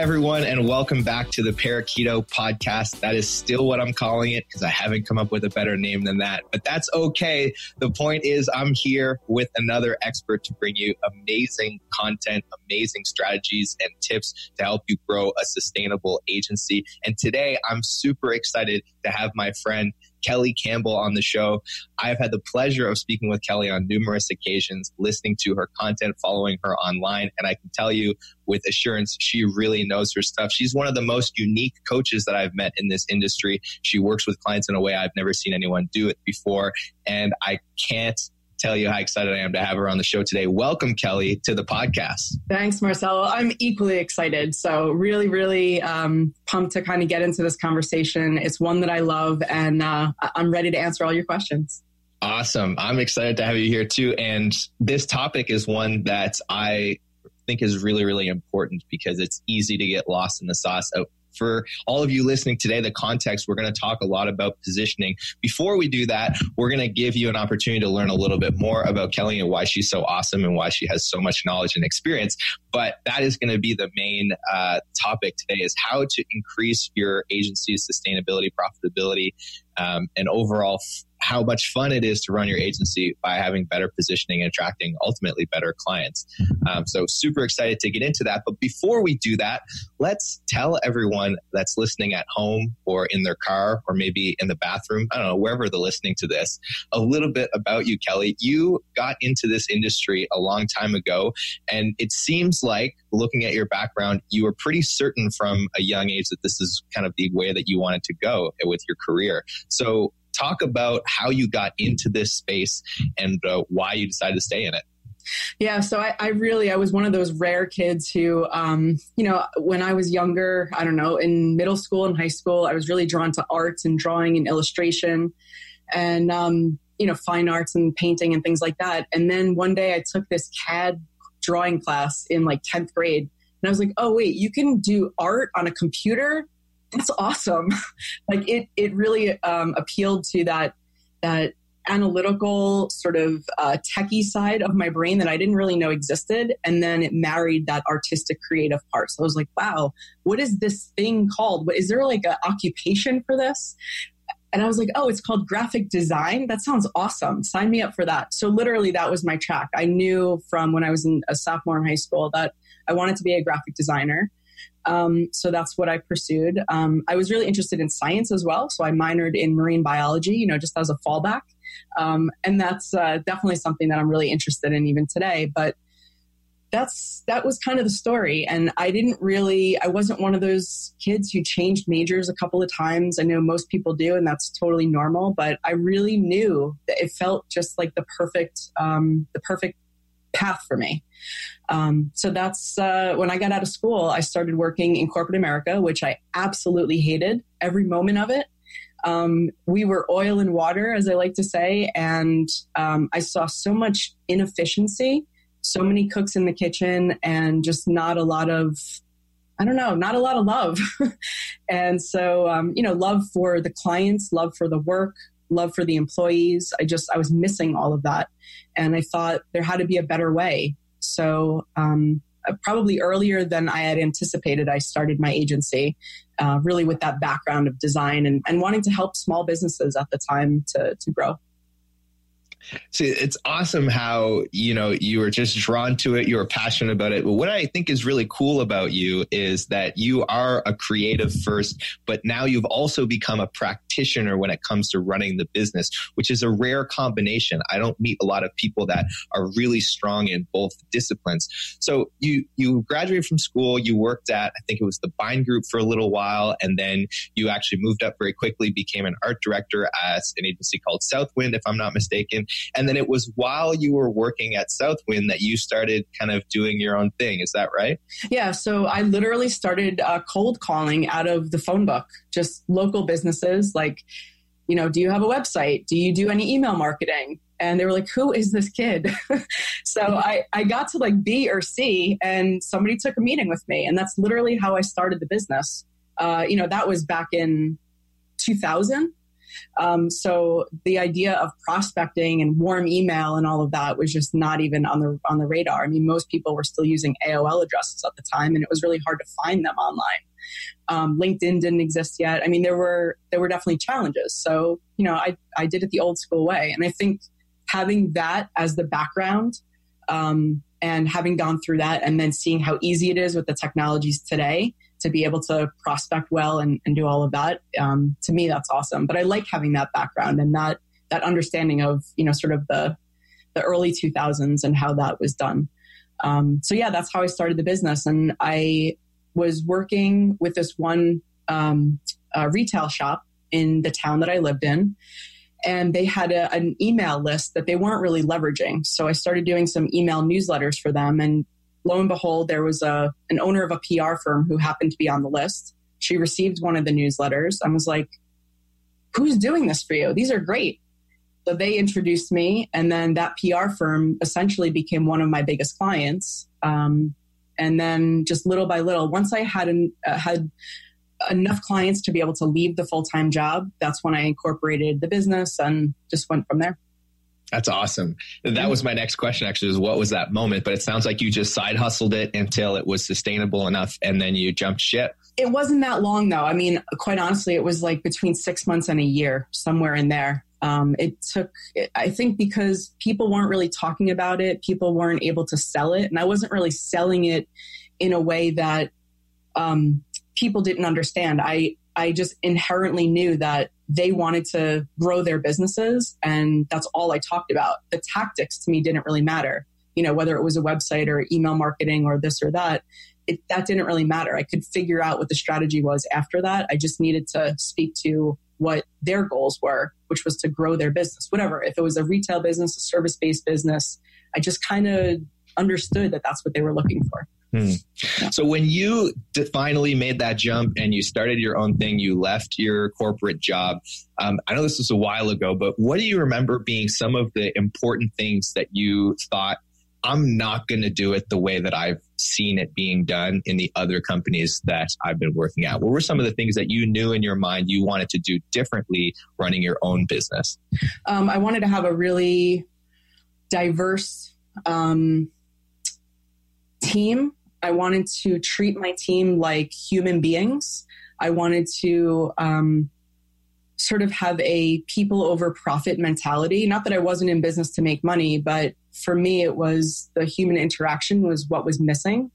Everyone, and welcome back to the Parakeeto podcast. That is still what I'm calling it because I haven't come up with a better name than that, but that's okay. The point is, I'm here with another expert to bring you amazing content, amazing strategies, and tips to help you grow a sustainable agency. And today, I'm super excited to have my friend Kelly Campbell on the show. I've had the pleasure of speaking with Kelly on numerous occasions, listening to her content, following her online. And I can tell you with assurance, she really knows her stuff. She's one of the most unique coaches that I've met in this industry. She works with clients in a way I've never seen anyone do it before. And I can't tell you how excited I am to have her on the show today. Welcome, Kelly, to the podcast. Thanks, Marcelo. I'm equally excited. So, really, really um, pumped to kind of get into this conversation. It's one that I love, and uh, I'm ready to answer all your questions. Awesome. I'm excited to have you here too. And this topic is one that I think is really, really important because it's easy to get lost in the sauce of for all of you listening today, the context, we're going to talk a lot about positioning. Before we do that, we're going to give you an opportunity to learn a little bit more about Kelly and why she's so awesome and why she has so much knowledge and experience. But that is going to be the main uh, topic today is how to increase your agency's sustainability, profitability, um, and overall how much fun it is to run your agency by having better positioning and attracting ultimately better clients. Um, so, super excited to get into that. But before we do that, let's tell everyone that's listening at home or in their car or maybe in the bathroom, I don't know, wherever they're listening to this, a little bit about you, Kelly. You got into this industry a long time ago, and it seems like looking at your background, you were pretty certain from a young age that this is kind of the way that you wanted to go with your career. So, talk about how you got into this space and uh, why you decided to stay in it. Yeah, so I, I, really I was one of those rare kids who, um, you know, when I was younger, I don't know, in middle school and high school, I was really drawn to arts and drawing and illustration, and um, you know, fine arts and painting and things like that. And then one day I took this CAD drawing class in like tenth grade, and I was like, oh wait, you can do art on a computer that's awesome. like it, it really um, appealed to that that analytical sort of uh, techie side of my brain that I didn't really know existed, and then it married that artistic, creative part. So I was like, wow, what is this thing called? What is there like an occupation for this? And I was like, oh, it's called graphic design. That sounds awesome. Sign me up for that. So literally, that was my track. I knew from when I was in a sophomore in high school that I wanted to be a graphic designer. Um, so that's what I pursued. Um, I was really interested in science as well, so I minored in marine biology, you know, just as a fallback. Um, and that's uh, definitely something that I'm really interested in even today. But that's that was kind of the story, and I didn't really. I wasn't one of those kids who changed majors a couple of times. I know most people do, and that's totally normal. But I really knew that it felt just like the perfect, um, the perfect path for me. Um, so that's uh, when I got out of school, I started working in corporate America, which I absolutely hated every moment of it. Um, we were oil and water, as I like to say, and um, I saw so much inefficiency, so many cooks in the kitchen, and just not a lot of I don't know, not a lot of love. and so, um, you know, love for the clients, love for the work, love for the employees. I just, I was missing all of that. And I thought there had to be a better way. So, um, uh, probably earlier than I had anticipated, I started my agency uh, really with that background of design and, and wanting to help small businesses at the time to, to grow. See, it's awesome how, you know, you were just drawn to it, you were passionate about it. But what I think is really cool about you is that you are a creative first, but now you've also become a practitioner when it comes to running the business, which is a rare combination. I don't meet a lot of people that are really strong in both disciplines. So you you graduated from school, you worked at I think it was the Bind Group for a little while, and then you actually moved up very quickly, became an art director at an agency called Southwind, if I'm not mistaken And then it was while you were working at Southwind that you started kind of doing your own thing. Is that right? Yeah. So I literally started uh, cold calling out of the phone book, just local businesses like, you know, do you have a website? Do you do any email marketing? and they were like who is this kid so I, I got to like b or c and somebody took a meeting with me and that's literally how i started the business uh, you know that was back in 2000 um, so the idea of prospecting and warm email and all of that was just not even on the on the radar. I mean, most people were still using AOL addresses at the time, and it was really hard to find them online. Um, LinkedIn didn't exist yet. I mean, there were there were definitely challenges. So you know, I I did it the old school way, and I think having that as the background um, and having gone through that and then seeing how easy it is with the technologies today to be able to prospect well and, and do all of that um, to me that's awesome. But i like having that background and that that understanding of you know sort of the the early 2000s and how that was done. Um, so yeah that's how i started the business. And i was working with this one um, uh, retail shop in the town that i lived in. And they had a, an email list that they weren't really leveraging. So I started doing some email newsletters for them, and lo and behold, there was a an owner of a PR firm who happened to be on the list. She received one of the newsletters and was like, "Who's doing this for you? These are great." So they introduced me, and then that PR firm essentially became one of my biggest clients. Um, and then just little by little, once I had an, uh, had enough clients to be able to leave the full time job, that's when I incorporated the business and just went from there. That's awesome. That was my next question actually is what was that moment? But it sounds like you just side hustled it until it was sustainable enough and then you jumped ship. It wasn't that long though. I mean, quite honestly, it was like between six months and a year, somewhere in there. Um, it took, I think, because people weren't really talking about it, people weren't able to sell it. And I wasn't really selling it in a way that um, people didn't understand. I I just inherently knew that they wanted to grow their businesses and that's all I talked about. The tactics to me didn't really matter. You know, whether it was a website or email marketing or this or that, it, that didn't really matter. I could figure out what the strategy was after that. I just needed to speak to what their goals were, which was to grow their business, whatever. If it was a retail business, a service based business, I just kind of understood that that's what they were looking for. Hmm. So when you finally made that jump and you started your own thing, you left your corporate job. Um, I know this was a while ago, but what do you remember being some of the important things that you thought? I'm not going to do it the way that I've seen it being done in the other companies that I've been working at. What were some of the things that you knew in your mind you wanted to do differently running your own business? Um, I wanted to have a really diverse um, team I wanted to treat my team like human beings. I wanted to um, sort of have a people over profit mentality. Not that I wasn't in business to make money, but for me, it was the human interaction was what was missing.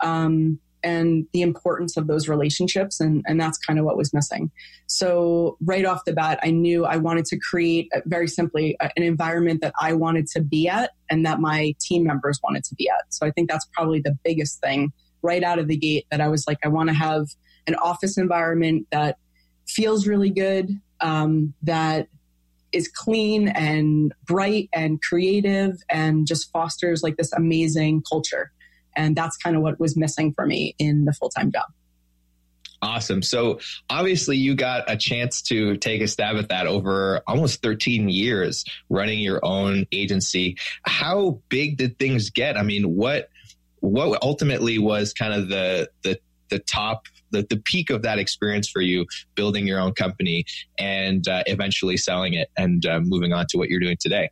Um, and the importance of those relationships and, and that's kind of what was missing. So right off the bat i knew i wanted to create a, very simply a, an environment that i wanted to be at and that my team members wanted to be at. So i think that's probably the biggest thing right out of the gate that i was like i want to have an office environment that feels really good um, that is clean and bright and creative and just fosters like this amazing culture and that's kind of what was missing for me in the full time job. Awesome. So obviously you got a chance to take a stab at that over almost 13 years running your own agency. How big did things get? I mean, what what ultimately was kind of the the the top the, the peak of that experience for you building your own company and uh, eventually selling it and uh, moving on to what you're doing today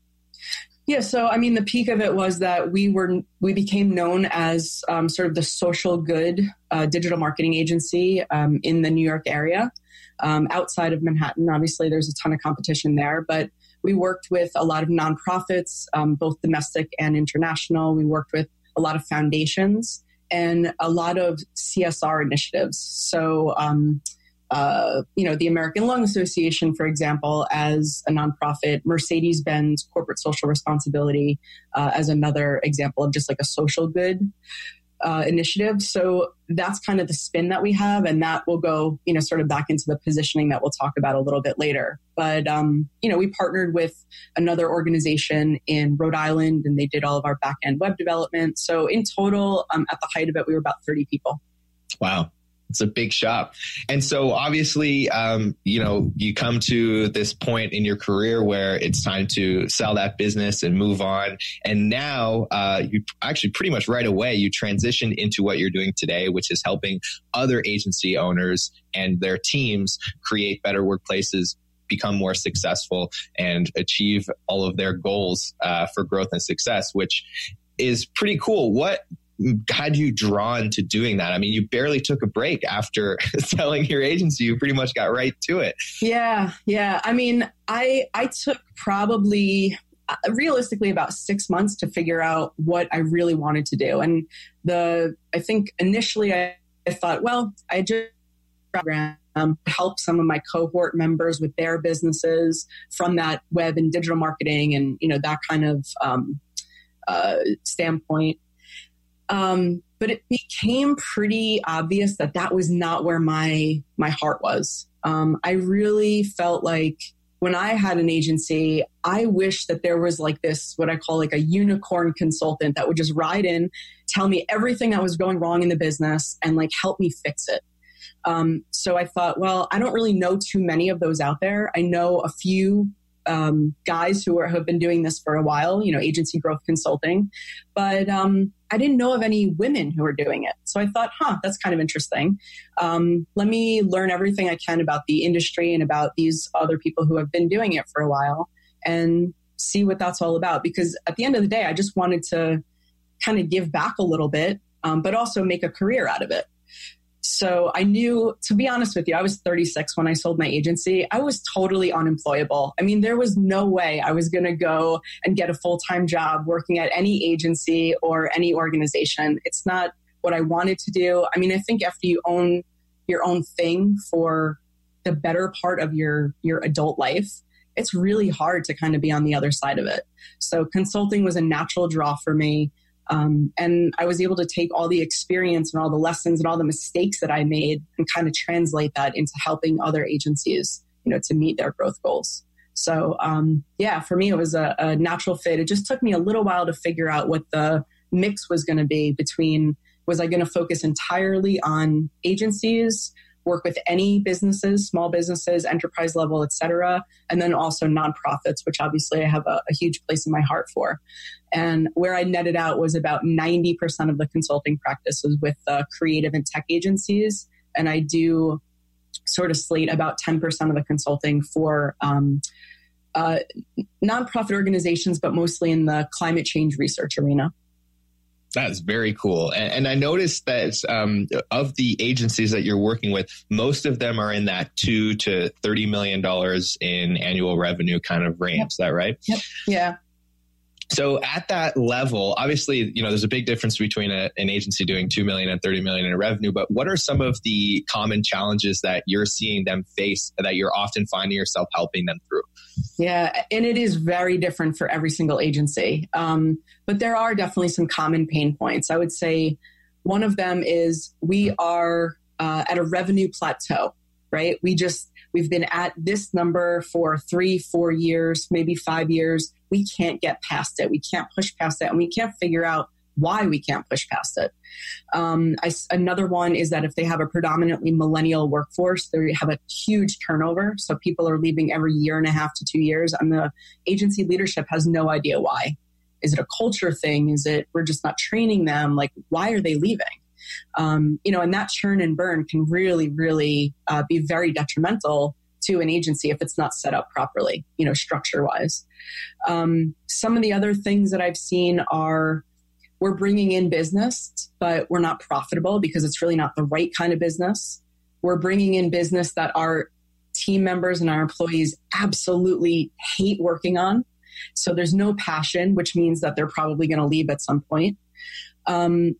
yeah, so I mean, the peak of it was that we were we became known as um, sort of the social good uh, digital marketing agency um, in the New York area. Um, outside of Manhattan, obviously, there's a ton of competition there, but we worked with a lot of nonprofits, um, both domestic and international. We worked with a lot of foundations and a lot of CSR initiatives. So um, uh, you know, the American Lung Association, for example, as a nonprofit, Mercedes Benz Corporate Social Responsibility uh, as another example of just like a social good. uh, initiative. So that's kind of the spin that we have, and that will go, you know, sort of back into the positioning that we'll talk about a little bit later. But um, you know, we partnered with another organization in Rhode Island, and they did all of our back end web development. So in total, um, at the height of it, we were about thirty people. Wow. It's a big shop. And so obviously, um, you know, you come to this point in your career where it's time to sell that business and move on. And now, uh, you actually pretty much right away, you transition into what you're doing today, which is helping other agency owners and their teams create better workplaces become more successful and achieve all of their goals uh, for growth and success, which is pretty cool. What had you drawn to doing that? I mean, you barely took a break after selling your agency. You pretty much got right to it. Yeah, yeah. I mean, I I took probably uh, realistically about six months to figure out what I really wanted to do. And the I think initially I, I thought, well, I just program um, help some of my cohort members with their businesses from that web and digital marketing and you know that kind of um, uh, standpoint. Um, but it became pretty obvious that that was not where my my heart was. Um, I really felt like when I had an agency, I wish that there was like this, what I call like a unicorn consultant that would just ride in, tell me everything that was going wrong in the business and like help me fix it. Um, so I thought, well, I don't really know too many of those out there. I know a few um, guys who are, have been doing this for a while, you know, agency growth consulting, but um, I didn't know of any women who were doing it. So I thought, huh, that's kind of interesting. Um, let me learn everything I can about the industry and about these other people who have been doing it for a while and see what that's all about. Because at the end of the day, I just wanted to kind of give back a little bit, um, but also make a career out of it. So I knew, to be honest with you, I was 36 when I sold my agency. I was totally unemployable. I mean, there was no way I was going to go and get a full time job working at any agency or any organization. It's not what I wanted to do. I mean, I think after you own your own thing for the better part of your your adult life, it's really hard to kind of be on the other side of it. So consulting was a natural draw for me. Um, and I was able to take all the experience and all the lessons and all the mistakes that I made and kind of translate that into helping other agencies, you know, to meet their growth goals. So, um, yeah, for me, it was a, a natural fit. It just took me a little while to figure out what the mix was going to be between was I going to focus entirely on agencies work with any businesses, small businesses, enterprise level, et cetera, and then also nonprofits, which obviously I have a, a huge place in my heart for. And where I netted out was about 90% of the consulting practice was with the creative and tech agencies. And I do sort of slate about 10% of the consulting for um, uh, nonprofit organizations, but mostly in the climate change research arena. That's very cool. And, and I noticed that um, of the agencies that you're working with, most of them are in that two to thirty million dollars in annual revenue kind of range. Yep. Is that right? Yep. Yeah. So at that level, obviously, you know, there's a big difference between a, an agency doing 2 million and 30 million in revenue, but what are some of the common challenges that you're seeing them face that you're often finding yourself helping them through? Yeah, and it is very different for every single agency. Um, but there are definitely some common pain points. I would say one of them is we are uh, at a revenue plateau, right? We just, we've been at this number for three, four years, maybe five years. We can't get past it. We can't push past it, and we can't figure out why we can't push past it. Um, I, another one is that if they have a predominantly millennial workforce, they have a huge turnover. So people are leaving every year and a half to two years, and the agency leadership has no idea why. Is it a culture thing? Is it we're just not training them? Like, why are they leaving? Um, you know, and that churn and burn can really, really uh, be very detrimental to an agency if it's not set up properly, you know, structure wise. Um, some of the other things that I've seen are we're bringing in business, but we're not profitable because it's really not the right kind of business. We're bringing in business that our team members and our employees absolutely hate working on. So there's no passion, which means that they're probably going to leave at some point. Um,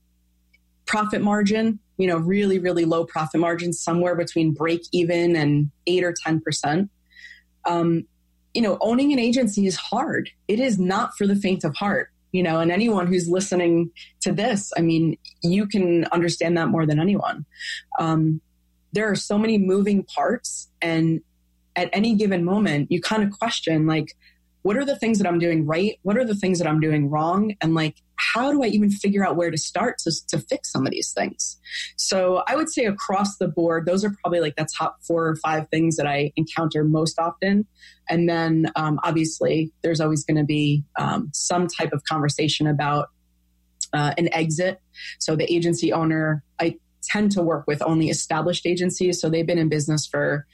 profit margin, you know, really, really low profit margins, somewhere between break even and eight or 10%. Um, you know, owning an agency is hard. It is not for the faint of heart you know, and anyone who's listening to this, I mean, you can understand that more than anyone. Um, there are so many moving parts, and at any given moment, you kind of question, like, what are the things that I'm doing right? What are the things that I'm doing wrong? And like, how do I even figure out where to start to, to fix some of these things? So I would say across the board, those are probably like the top four or five things that I encounter most often. And then um, obviously, there's always going to be um, some type of conversation about uh, an exit. So the agency owner, I tend to work with only established agencies. So they've been in business for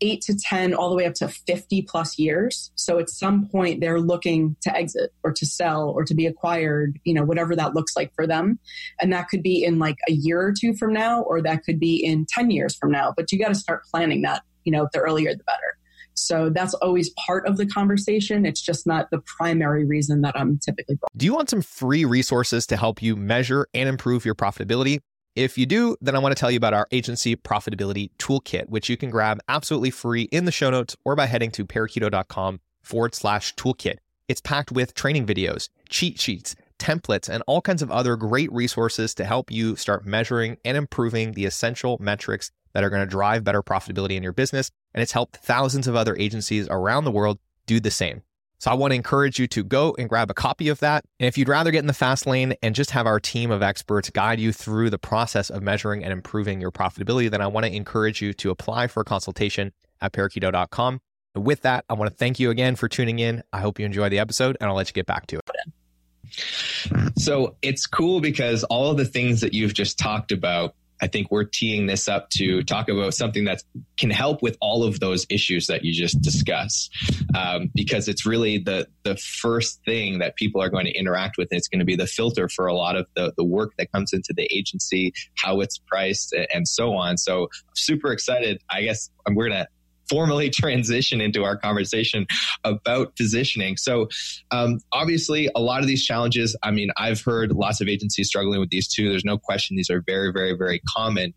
eight to 10, all the way up to 50 plus years. So at some point, they're looking to exit or to sell or to be acquired, you know, whatever that looks like for them. And that could be in like a year or two from now, or that could be in 10 years from now. But you got to start planning that, you know, the earlier the better. So that's always part of the conversation. It's just not the primary reason that I'm typically. Do you want some free resources to help you measure and improve your profitability? If you do, then I want to tell you about our agency profitability toolkit, which you can grab absolutely free in the show notes or by heading to parakeeto.com forward slash toolkit. It's packed with training videos, cheat sheets, templates, and all kinds of other great resources to help you start measuring and improving the essential metrics that are going to drive better profitability in your business. And it's helped thousands of other agencies around the world do the same. So I want to encourage you to go and grab a copy of that. And if you'd rather get in the fast lane and just have our team of experts guide you through the process of measuring and improving your profitability, then I want to encourage you to apply for a consultation at parakeeto.com. With that, I want to thank you again for tuning in. I hope you enjoy the episode and I'll let you get back to it. So it's cool because all of the things that you've just talked about I think we're teeing this up to talk about something that can help with all of those issues that you just discussed, um, because it's really the the first thing that people are going to interact with. It's going to be the filter for a lot of the the work that comes into the agency, how it's priced, and so on. So, super excited. I guess we're gonna formally transition into our conversation about positioning. So, um, obviously, a lot of these challenges, I mean, I've heard lots of agencies struggling with these too. There's no question these are very, very, very common.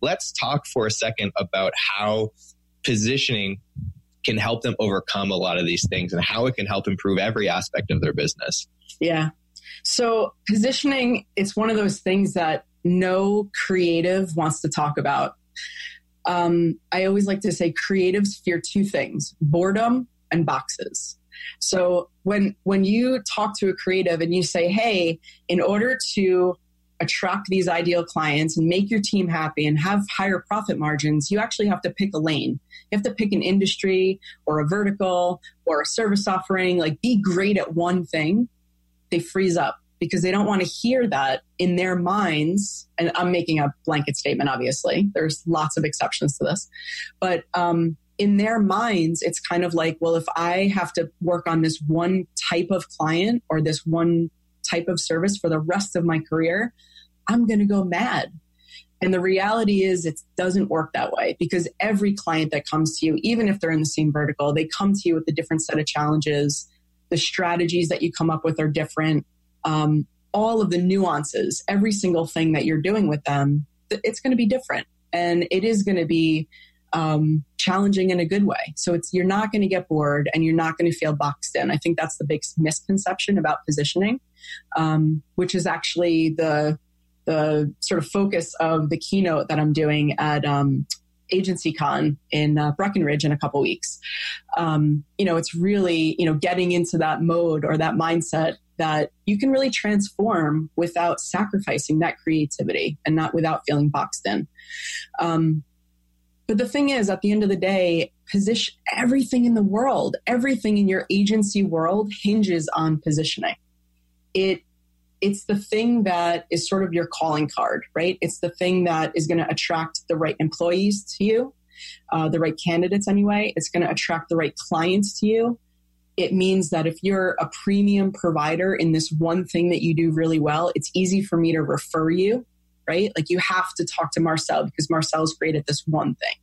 Let's talk for a second about how positioning can help them overcome a lot of these things and how it can help improve every aspect of their business. Yeah. So, positioning, it's one of those things that no creative wants to talk about um, I always like to say creatives fear two things boredom and boxes. So when when you talk to a creative and you say, "Hey, in order to attract these ideal clients and make your team happy and have higher profit margins, you actually have to pick a lane. You have to pick an industry or a vertical or a service offering, like be great at one thing." They freeze up because they don't want to hear that in their minds. And I'm making a blanket statement, obviously. There's lots of exceptions to this. But um, in their minds, it's kind of like, well, if I have to work on this one type of client or this one type of service for the rest of my career, I'm going to go mad. And the reality is, it doesn't work that way because every client that comes to you, even if they're in the same vertical, they come to you with a different set of challenges. The strategies that you come up with are different um, all of the nuances, every single thing that you're doing with them, it's going to be different. And it is going to be um, challenging in a good way. So it's you're not going to get bored and you're not going to feel boxed in. I think that's the big misconception about positioning, um, which is actually the the sort of focus of the keynote that I'm doing at um, Agency Con in uh, Breckenridge in a couple weeks. Um, you know, it's really you know getting into that mode or that mindset that you can really transform without sacrificing that creativity and not without feeling boxed in. Um, but the thing is, at the end of the day, position everything in the world, everything in your agency world hinges on positioning. It it's the thing that is sort of your calling card, right? It's the thing that is going to attract the right employees to you, uh, the right candidates anyway. It's going to attract the right clients to you it means that if you're a premium provider in this one thing that you do really well, it's easy for me to refer you, right? Like you have to talk to Marcel because Marcel is great at this one thing.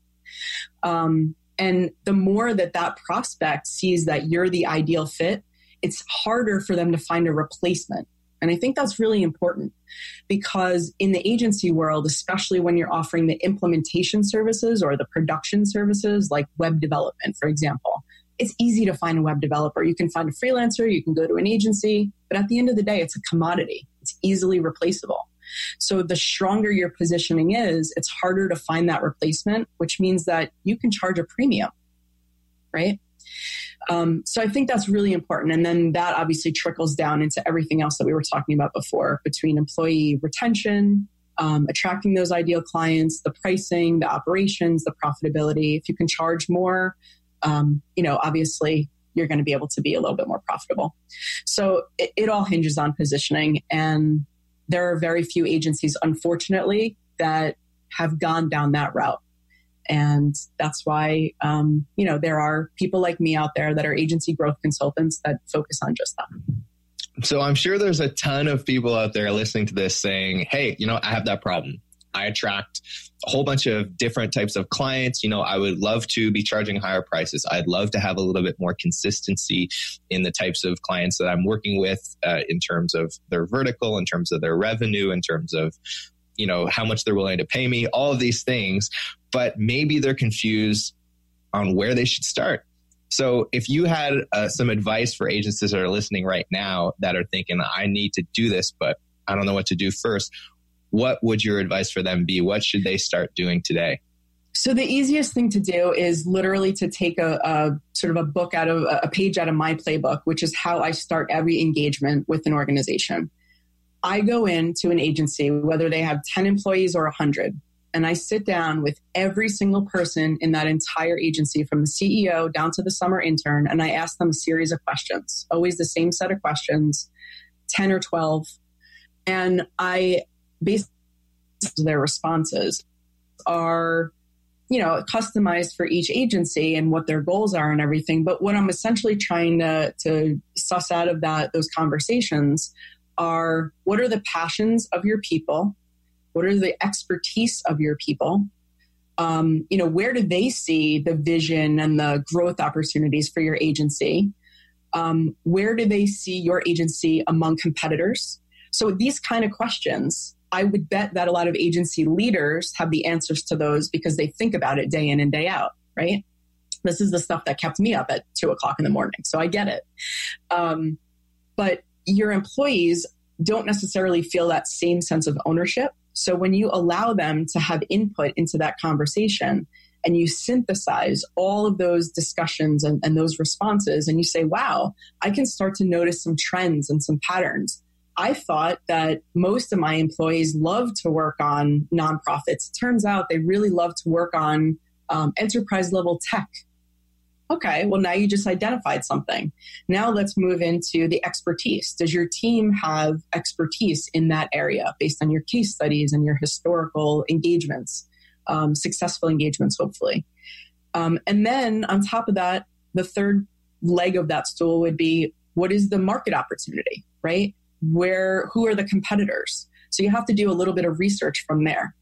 Um, and the more that that prospect sees that you're the ideal fit, it's harder for them to find a replacement. And I think that's really important because in the agency world, especially when you're offering the implementation services or the production services like web development, for example, it's easy to find a web developer. You can find a freelancer, you can go to an agency, but at the end of the day, it's a commodity. It's easily replaceable. So the stronger your positioning is, it's harder to find that replacement, which means that you can charge a premium, right? Um, so I think that's really important. And then that obviously trickles down into everything else that we were talking about before between employee retention, um, attracting those ideal clients, the pricing, the operations, the profitability. If you can charge more, um, you know, obviously you're going to be able to be a little bit more profitable. So it, it all hinges on positioning. And there are very few agencies, unfortunately, that have gone down that route. And that's why, um, you know, there are people like me out there that are agency growth consultants that focus on just that. So I'm sure there's a ton of people out there listening to this saying, hey, you know, I have that problem. I attract a whole bunch of different types of clients. You know, I would love to be charging higher prices. I'd love to have a little bit more consistency in the types of clients that I'm working with uh, in terms of their vertical, in terms of their revenue, in terms of, you know, how much they're willing to pay me, all of these things. But maybe they're confused on where they should start. So if you had uh, some advice for agencies that are listening right now that are thinking, I need to do this, but I don't know what to do first, what would your advice for them be? What should they start doing today? So the easiest thing to do is literally to take a, a, sort of a book out of a page out of my playbook, which is how I start every engagement with an organization. I go into an agency, whether they have 10 employees or 100, and I sit down with every single person in that entire agency, from the CEO down to the summer intern, and I ask them a series of questions, always the same set of questions, 10 or 12. And I based their responses are you know customized for each agency and what their goals are and everything. But what i'm essentially trying to to suss out of that those conversations are what are the passions of your people? What are the expertise of your people? Um, you know where do they see the vision and the growth opportunities for your agency? Um, where do they see your agency among competitors? So these kind of questions I would bet that a lot of agency leaders have the answers to those because they think about it day in and day out, right? This is the stuff that kept me up at two o'clock in the morning. So I get it. Um, but your employees don't necessarily feel that same sense of ownership. So when you allow them to have input into that conversation and you synthesize all of those discussions and, and those responses and you say, wow, I can start to notice some trends and some patterns I thought that most of my employees love to work on nonprofits. It turns out they really love to work on um, enterprise level tech. Okay, well, now you just identified something. Now let's move into the expertise. Does your team have expertise in that area based on your case studies and your historical engagements, um, successful engagements, hopefully? Um, and then on top of that, the third leg of that stool would be what is the market opportunity, right? Where who are the competitors. So you have to do a little bit of research from there.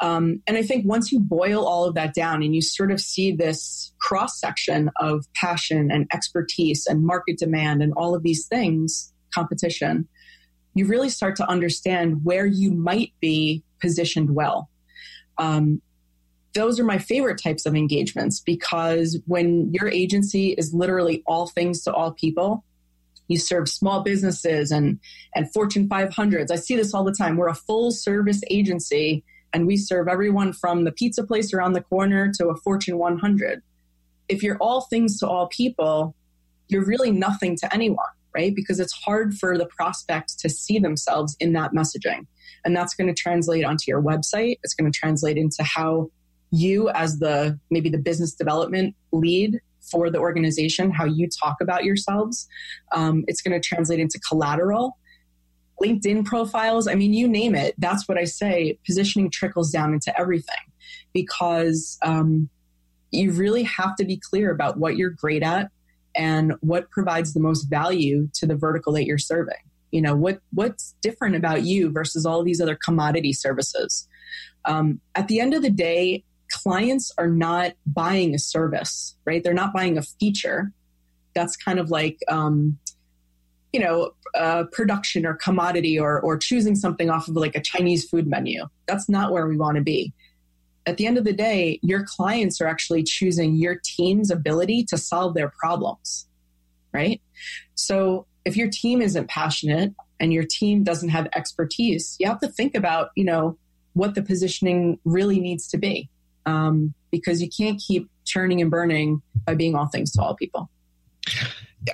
Um, and i think once you boil all of that down and you sort of see this cross section of passion and expertise and market demand and all of these things competition you really start to understand where you might be positioned well. Um, those are my favorite types of engagements because when your agency is literally all things to all people you serve small businesses and, and Fortune 500s. I see this all the time. We're a full service agency and we serve everyone from the pizza place around the corner to a Fortune 100. If you're all things to all people, you're really nothing to anyone, right? Because it's hard for the prospect to see themselves in that messaging. And that's going to translate onto your website. It's going to translate into how you, as the maybe the business development lead, for the organization, how you talk about yourselves. Um, it's going to translate into collateral. LinkedIn profiles, I mean, you name it. That's what I say. Positioning trickles down into everything because um, you really have to be clear about what you're great at and what provides the most value to the vertical that you're serving. You know, what, what's different about you versus all these other commodity services? Um, at the end of the day, clients are not buying a service, right? They're not buying a feature. That's kind of like, um, you know, production or commodity or, or choosing something off of like a Chinese food menu. That's not where we want to be. at the end of the day, your clients are actually choosing your team's ability to solve their problems, right? So if your team isn't passionate and your team doesn't have expertise, you have to think about, you know, what the positioning really needs to be. Um, because you can't keep churning and burning by being all things to all people.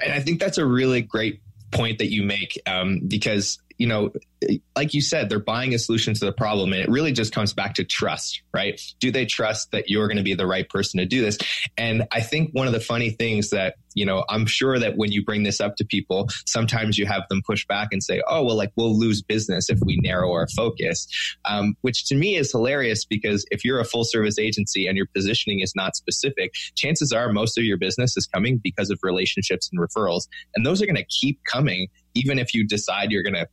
And I think that's a really great point that you make um, because you know like you said they're buying a solution to the problem and it really just comes back to trust right? Do they trust that you're going to be the right person to do this? And i think one of the funny things that you know i'm sure that when you bring this up to people sometimes you have them push back and say oh well like we'll lose business if we narrow our focus um, which to me is hilarious because if you're a full service agency and your positioning is not specific chances are most of your business is coming because of relationships and referrals and those are going to keep coming even if you decide you're going to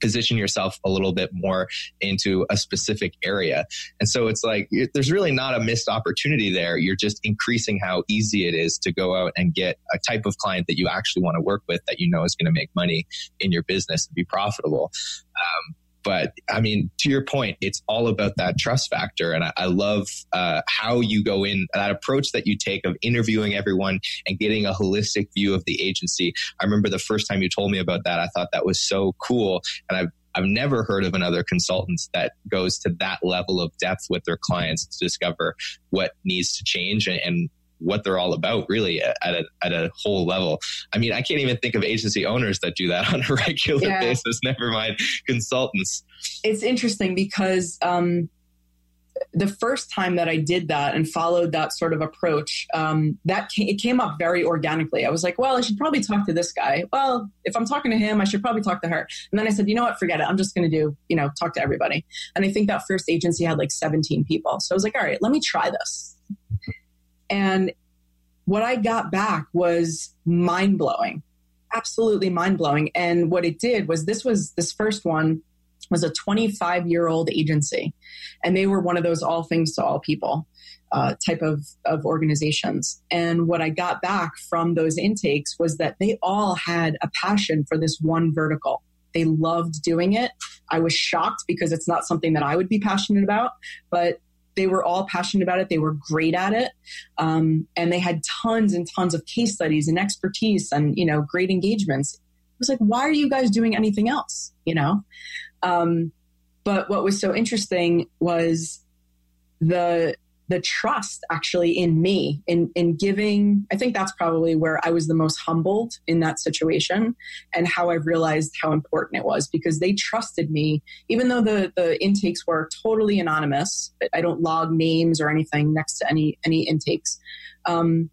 position yourself a little bit more into a specific area. And so it's like there's really not a missed opportunity there. You're just increasing how easy it is to go out and get a type of client that you actually want to work with that you know is going to make money in your business and be profitable. Um, but I mean, to your point, it's all about that trust factor. And I, I love uh, how you go in, that approach that you take of interviewing everyone and getting a holistic view of the agency. I remember the first time you told me about that, I thought that was so cool. And I've I've never heard of another consultant that goes to that level of depth with their clients to discover what needs to change and, and what they're all about really at a, at a whole level. I mean, I can't even think of agency owners that do that on a regular yeah. basis, never mind consultants. It's interesting because um, the first time that I did that and followed that sort of approach, um, that came, it came up very organically. I was like, well, I should probably talk to this guy. Well, if I'm talking to him, I should probably talk to her. And then I said, you know what, forget it. I'm just going to do, you know, talk to everybody. And I think that first agency had like 17 people. So I was like, all right, let me try this. And what I got back was mind blowing, absolutely mind blowing. And what it did was this was this first one was a 25 year old agency, and they were one of those all things to all people. Uh, type of, of organizations. And what I got back from those intakes was that they all had a passion for this one vertical. They loved doing it. I was shocked because it's not something that I would be passionate about, but they were all passionate about it. They were great at it. Um, and they had tons and tons of case studies and expertise and, you know, great engagements. It was like, why are you guys doing anything else? You know? Um, but what was so interesting was the the trust actually in me in in giving i think that's probably where i was the most humbled in that situation and how i realized how important it was because they trusted me even though the the intakes were totally anonymous. I don't log names or anything next to any any intakes. Um,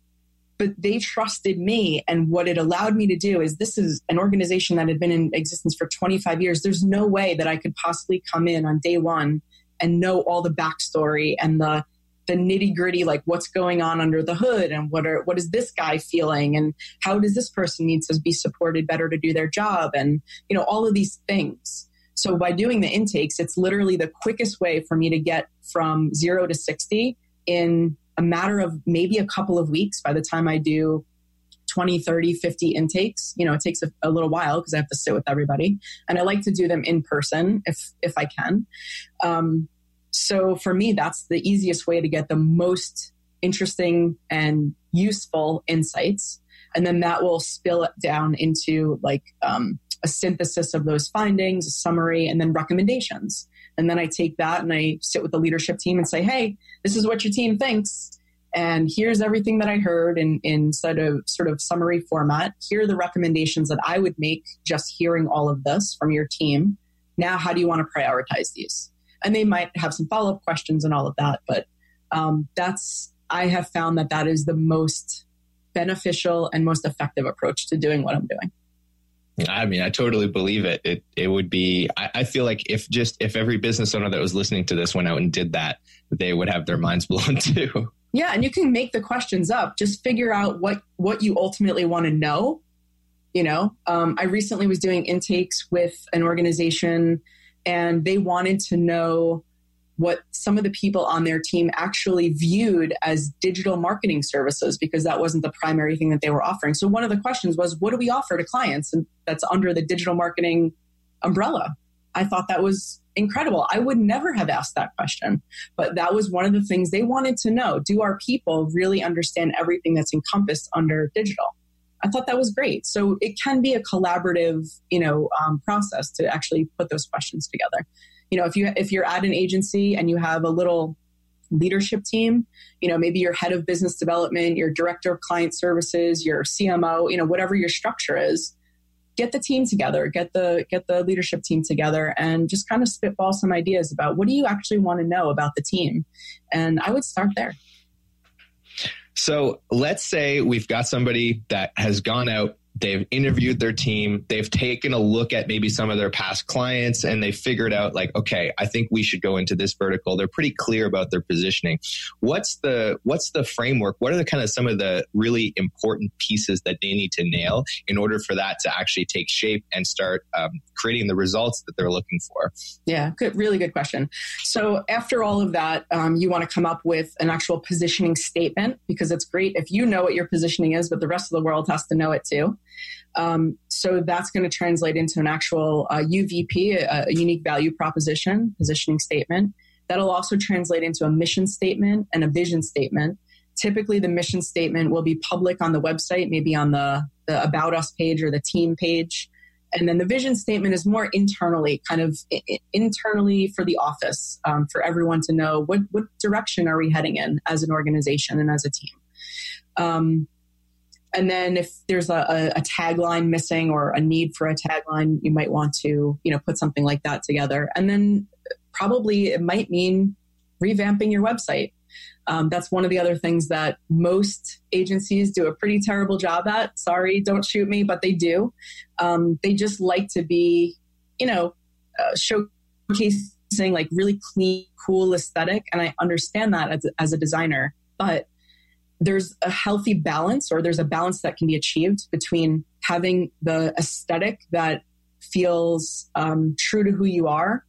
but they trusted me and what it allowed me to do is this is an organization that had been in existence for 25 years. There's no way that i could possibly come in on day one and know all the backstory and the the nitty gritty, like what's going on under the hood and what are, what is this guy feeling and how does this person need to be supported better to do their job and, you know, all of these things. So by doing the intakes, it's literally the quickest way for me to get from zero to 60 in a matter of maybe a couple of weeks by the time I do 20, 30, 50 intakes. You know, it takes a, a little while because I have to sit with everybody. And I like to do them in person if if I can. Um, so for me, that's the easiest way to get the most interesting and useful insights. And then that will spill it down into like um, a synthesis of those findings, a summary, and then recommendations. And then I take that and I sit with the leadership team and say, hey, this is what your team thinks. And here's everything that I heard in, in sort of sort of summary format. Here are the recommendations that I would make just hearing all of this from your team. Now, how do you want to prioritize these? And they might have some follow up questions and all of that. But um, that's I have found that that is the most beneficial and most effective approach to doing what I'm doing. I mean, I totally believe it. It it would be. I, I, feel like if just if every business owner that was listening to this went out and did that, they would have their minds blown too. Yeah, and you can make the questions up. Just figure out what what you ultimately want to know. You know, um, I recently was doing intakes with an organization and they wanted to know what some of the people on their team actually viewed as digital marketing services because that wasn't the primary thing that they were offering. So one of the questions was, what do we offer to clients and that's under the digital marketing umbrella? I thought that was incredible. I would never have asked that question, but that was one of the things they wanted to know. Do our people really understand everything that's encompassed under digital? I thought that was great. So it can be a collaborative, you know, um, process to actually put those questions together. You know, if you if you're at an agency and you have a little leadership team, you know, maybe your head of business development, your director of client services, your CMO, you know, whatever your structure is, get the team together, get the get the leadership team together and just kind of spitball some ideas about what do you actually want to know about the team. And I would start there. So let's say we've got somebody that has gone out they've interviewed their team they've taken a look at maybe some of their past clients and they figured out like okay i think we should go into this vertical. They're pretty clear about their positioning. What's the what's the framework? What are the kind of some of the really important pieces that they need to nail in order for that to actually take shape and start um, creating the results that they're looking for? Yeah good really good question. So after all of that um, you want to come up with an actual positioning statement because it's great if you know what your positioning is but the rest of the world has to know it too um, so that's going to translate into an actual uh, UVP, a, a unique value proposition, positioning statement. That'll also translate into a mission statement and a vision statement. Typically, the mission statement will be public on the website, maybe on the, the About Us page or the team page. And then the vision statement is more internally, kind of internally for the office, um, for everyone to know what, what direction are we heading in as an organization and as a team. Um, and then if there's a, a, tagline missing or a need for a tagline, you might want to, you know, put something like that together. And then probably it might mean revamping your website. Um, that's one of the other things that most agencies do a pretty terrible job at. Sorry, don't shoot me, but they do. Um, they just like to be, you know, uh, showcasing like really clean, cool aesthetic. And I understand that as, as a designer, but there's a healthy balance or there's a balance that can be achieved between having the aesthetic that feels um, true to who you are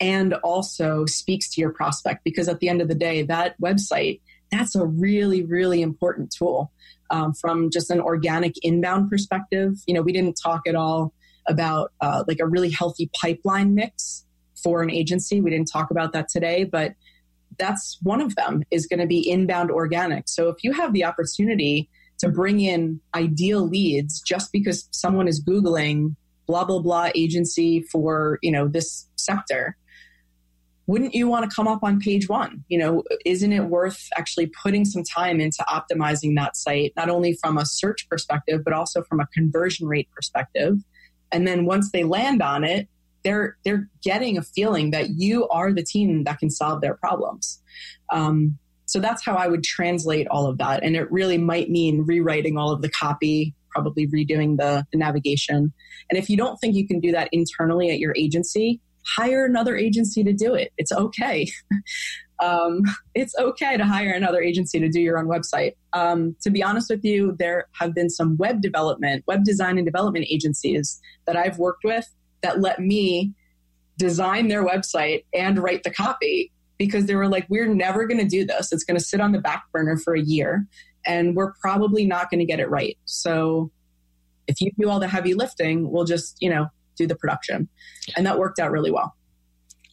and also speaks to your prospect. Because at the end of the day that website that's a really really important tool um, from just an organic inbound perspective. You know we didn't talk at all about uh, like a really healthy pipeline mix for an agency. We didn't talk about that today but that's one of them is going to be inbound organic. So if you have the opportunity to bring in ideal leads just because someone is Googling blah, blah, blah agency for, you know, this sector, wouldn't you want to come up on page one? You know, isn't it worth actually putting some time into optimizing that site, not only from a search perspective, but also from a conversion rate perspective? And then once they land on it, they're they're getting a feeling that you are the team that can solve their problems. Um, so that's how I would translate all of that, and it really might mean rewriting all of the copy, probably redoing the, the navigation. And if you don't think you can do that internally at your agency, hire another agency to do it. It's okay. um, it's okay to hire another agency to do your own website. Um, to be honest with you, there have been some web development, web design and development agencies that I've worked with that let me design their website and write the copy because they were like, we're never going to do this. It's going to sit on the back burner for a year and we're probably not going to get it right. So if you do all the heavy lifting, we'll just, you know, do the production. And that worked out really well.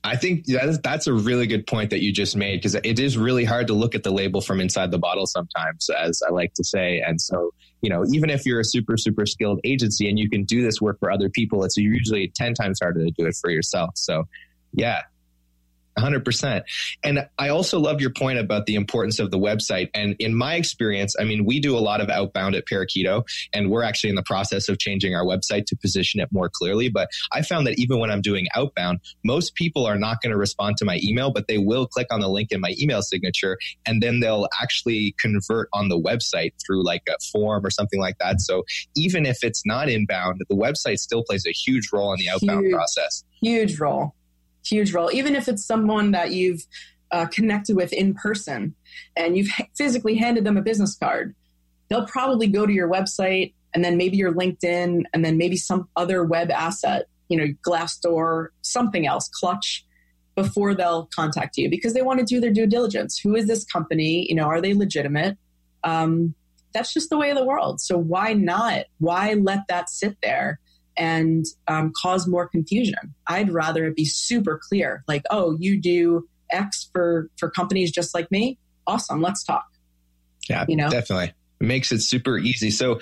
I think that's, a really good point that you just made because it is really hard to look at the label from inside the bottle sometimes, as I like to say. And so, you know, even if you're a super, super skilled agency and you can do this work for other people, it's usually 10 times harder to do it for yourself. So, yeah, 100%. And I also love your point about the importance of the website. And in my experience, I mean, we do a lot of outbound at Parakeeto, and we're actually in the process of changing our website to position it more clearly. But I found that even when I'm doing outbound, most people are not going to respond to my email, but they will click on the link in my email signature, and then they'll actually convert on the website through like a form or something like that. So even if it's not inbound, the website still plays a huge role in the outbound huge, process. Huge role huge role. Even if it's someone that you've uh, connected with in person and you've physically handed them a business card, they'll probably go to your website and then maybe your LinkedIn and then maybe some other web asset, you know, Glassdoor, something else, Clutch, before they'll contact you because they want to do their due diligence. Who is this company? You know, are they legitimate? Um, that's just the way of the world. So why not? Why let that sit there and um, cause more confusion. I'd rather it be super clear, like, oh, you do X for for companies just like me. Awesome, let's talk. Yeah, you know, definitely it makes it super easy. So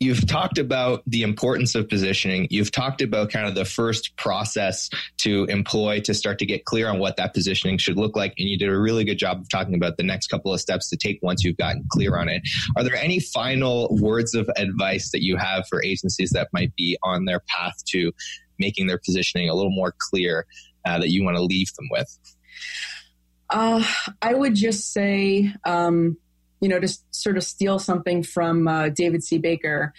you've talked about the importance of positioning. You've talked about kind of the first process to employ to start to get clear on what that positioning should look like. And you did a really good job of talking about the next couple of steps to take once you've gotten clear on it. Are there any final words of advice that you have for agencies that might be on their path to making their positioning a little more clear uh, that you want to leave them with? Uh, I would just say, um, you know, to sort of steal something from uh, David C. Baker,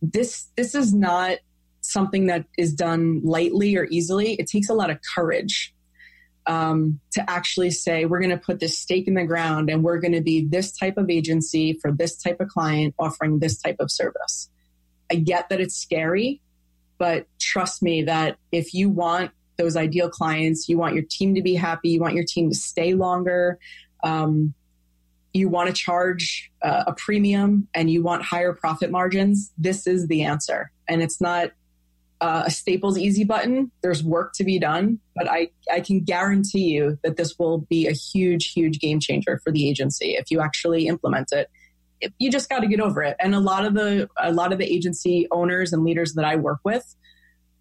this this is not something that is done lightly or easily. It takes a lot of courage um, to actually say we're going to put this stake in the ground and we're going to be this type of agency for this type of client offering this type of service. I get that it's scary, but trust me that if you want those ideal clients, you want your team to be happy, you want your team to stay longer. Um, you want to charge uh, a premium and you want higher profit margins, this is the answer. And it's not uh, a Staples easy button. There's work to be done, but I, I can guarantee you that this will be a huge, huge game changer for the agency if you actually implement it. You just got to get over it. And a lot of the a lot of the agency owners and leaders that I work with,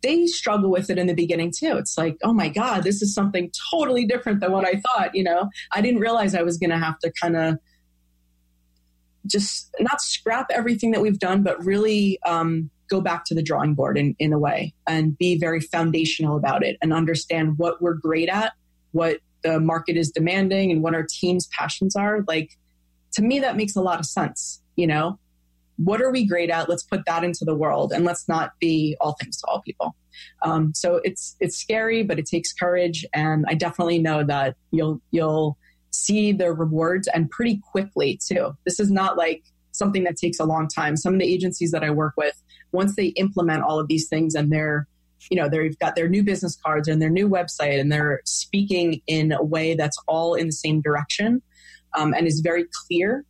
they struggle with it in the beginning too. It's like, oh my God, this is something totally different than what I thought. You know, I didn't realize I was going to have to kind of just not scrap everything that we've done, but really um, go back to the drawing board in, in a way and be very foundational about it and understand what we're great at, what the market is demanding, and what our team's passions are. Like, to me, that makes a lot of sense. You know, what are we great at? Let's put that into the world and let's not be all things to all people. Um, so it's it's scary, but it takes courage, and I definitely know that you'll you'll see the rewards and pretty quickly too. This is not like something that takes a long time. Some of the agencies that I work with, once they implement all of these things and they're you know they've got their new business cards and their new website and they're speaking in a way that's all in the same direction um, and is very clear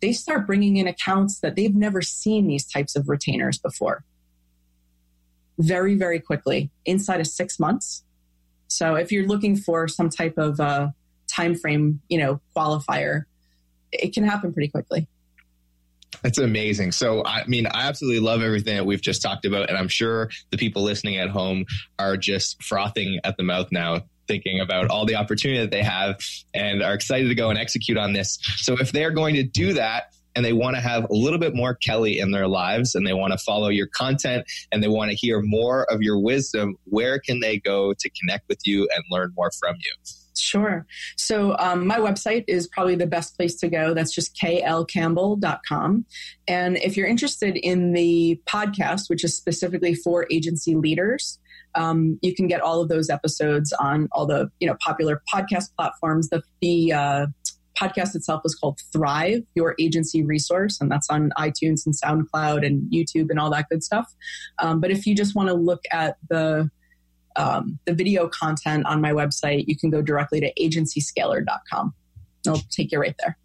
they start bringing in accounts that they've never seen these types of retainers before very very quickly inside of six months so if you're looking for some type of uh, time frame, you know, qualifier, it can happen pretty quickly. That's amazing. So, I mean, I absolutely love everything that we've just talked about. And I'm sure the people listening at home are just frothing at the mouth now, thinking about all the opportunity that they have and are excited to go and execute on this. So, if they're going to do that, and they want to have a little bit more Kelly in their lives and they want to follow your content and they want to hear more of your wisdom, where can they go to connect with you and learn more from you? Sure. So um, my website is probably the best place to go. That's just klcampbell.com. And if you're interested in the podcast, which is specifically for agency leaders, um, you can get all of those episodes on all the you know popular podcast platforms. The, the uh, podcast itself is called Thrive, Your Agency Resource, and that's on iTunes and SoundCloud and YouTube and all that good stuff. Um, but if you just want to look at the um, the video content on my website, you can go directly to agencyscaler.com. It'll take you right there.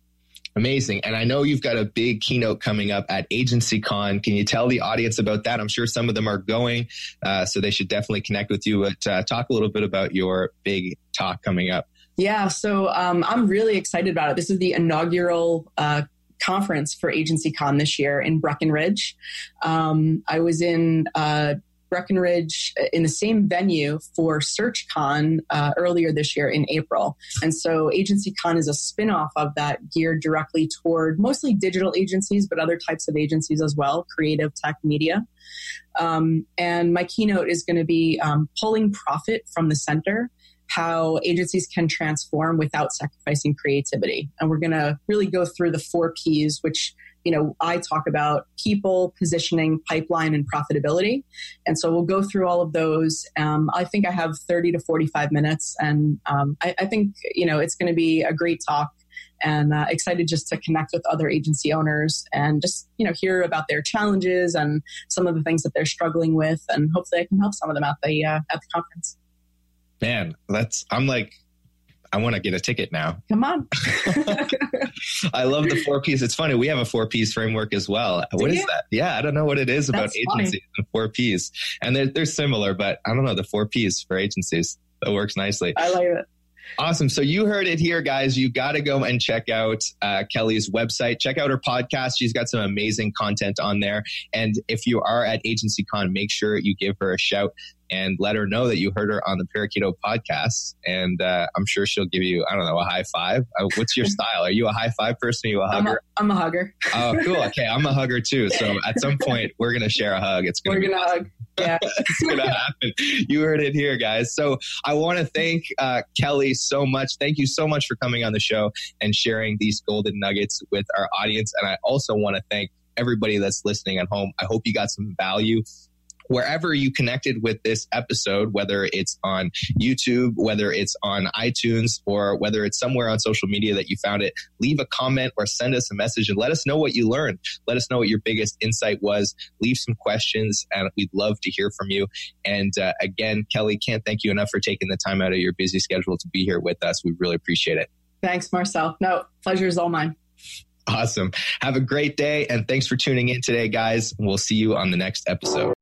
Amazing. And I know you've got a big keynote coming up at AgencyCon. Can you tell the audience about that? I'm sure some of them are going, uh, so they should definitely connect with you. But uh, talk a little bit about your big talk coming up. Yeah, so um, I'm really excited about it. This is the inaugural uh, conference for AgencyCon this year in Breckenridge. Um, I was in uh, Breckenridge uh, in the same venue for SearchCon uh, earlier this year in April. And so AgencyCon is a spinoff of that geared directly toward mostly digital agencies, but other types of agencies as well, creative tech media. Um, and my keynote is going to be um, pulling profit from the center how agencies can transform without sacrificing creativity. And we're going to really go through the four P's, which you know, I talk about people, positioning, pipeline, and profitability. And so we'll go through all of those. Um, I think I have 30 to 45 minutes, and um, I, I, think, you know, it's going to be a great talk and uh, excited just to connect with other agency owners and just, you know, hear about their challenges and some of the things that they're struggling with. And hopefully I can help some of them at the, uh, at the conference. Man, that's, I'm like, I want to get a ticket now. Come on. I love the four P's. It's funny. We have a four piece framework as well. Do What is you? that? Yeah, I don't know what it is about That's funny. agencies and four P's. And they're, they're similar, but I don't know the four P's for agencies. That works nicely. I like it. Awesome. So you heard it here, guys. You got to go and check out uh, Kelly's website. Check out her podcast. She's got some amazing content on there. And if you are at Agency Con, make sure you give her a shout and let her know that you heard her on the Parakeeto podcast. And uh, I'm sure she'll give you, I don't know, a high five. Uh, what's your style? Are you a high five person? Are you a I'm hugger? a, I'm a hugger. Oh, cool. Okay. I'm a hugger too. So at some point, we're going to share a hug. It's going We're to be gonna hug. Yeah. it's gonna happen. You heard it here, guys. So I want to thank uh, Kelly so much. Thank you so much for coming on the show and sharing these golden nuggets with our audience. And I also want to thank everybody that's listening at home. I hope you got some value. Wherever you connected with this episode, whether it's on YouTube, whether it's on iTunes, or whether it's somewhere on social media that you found it, leave a comment or send us a message and let us know what you learned. Let us know what your biggest insight was. Leave some questions, and we'd love to hear from you. And uh, again, Kelly, can't thank you enough for taking the time out of your busy schedule to be here with us. We really appreciate it. Thanks, Marcel. No, pleasure is all mine. Awesome. Have a great day, and thanks for tuning in today, guys. We'll see you on the next episode.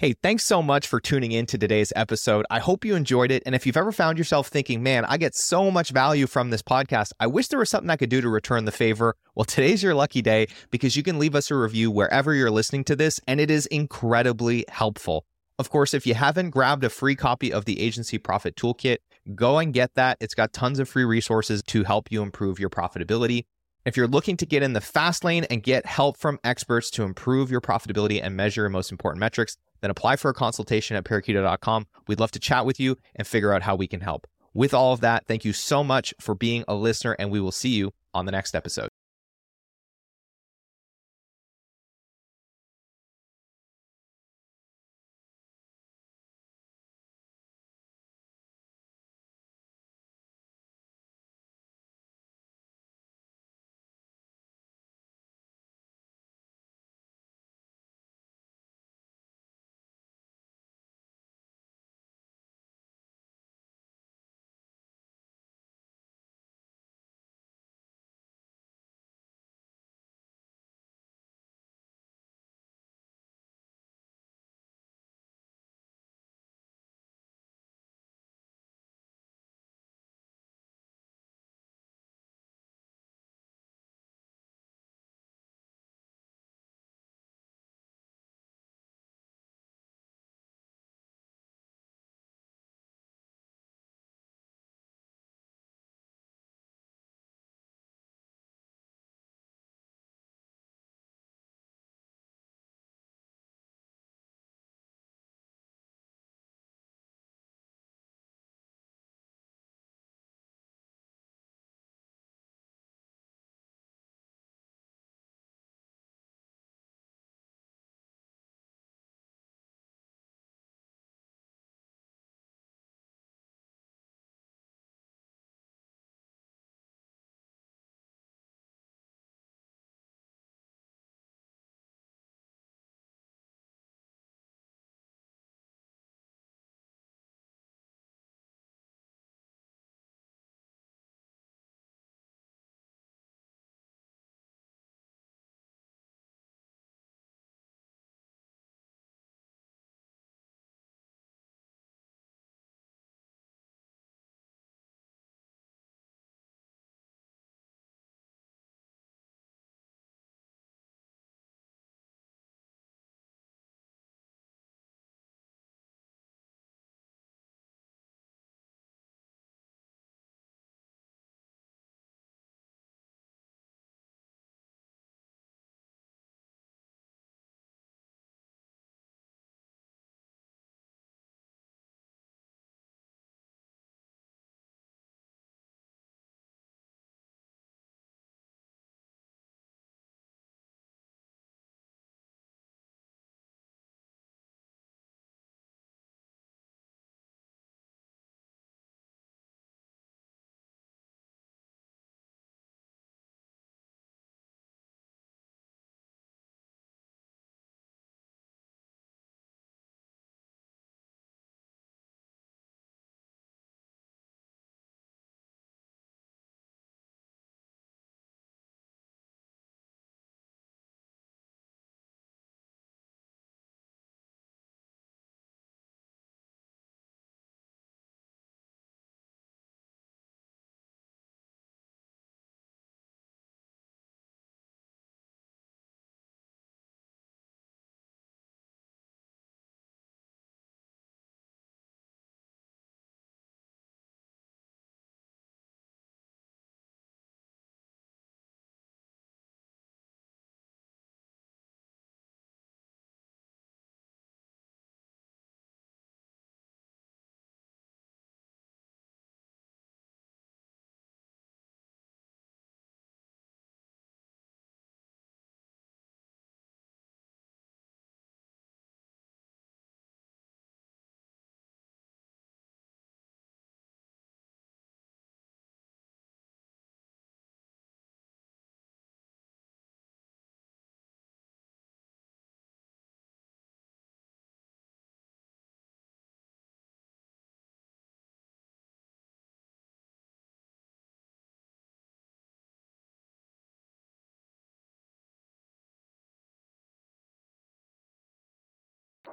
Hey, thanks so much for tuning in to today's episode. I hope you enjoyed it. And if you've ever found yourself thinking, man, I get so much value from this podcast, I wish there was something I could do to return the favor. Well, today's your lucky day because you can leave us a review wherever you're listening to this, and it is incredibly helpful. Of course, if you haven't grabbed a free copy of the Agency Profit Toolkit, go and get that. It's got tons of free resources to help you improve your profitability. If you're looking to get in the fast lane and get help from experts to improve your profitability and measure your most important metrics, then apply for a consultation at parakeeto.com. We'd love to chat with you and figure out how we can help. With all of that, thank you so much for being a listener, and we will see you on the next episode.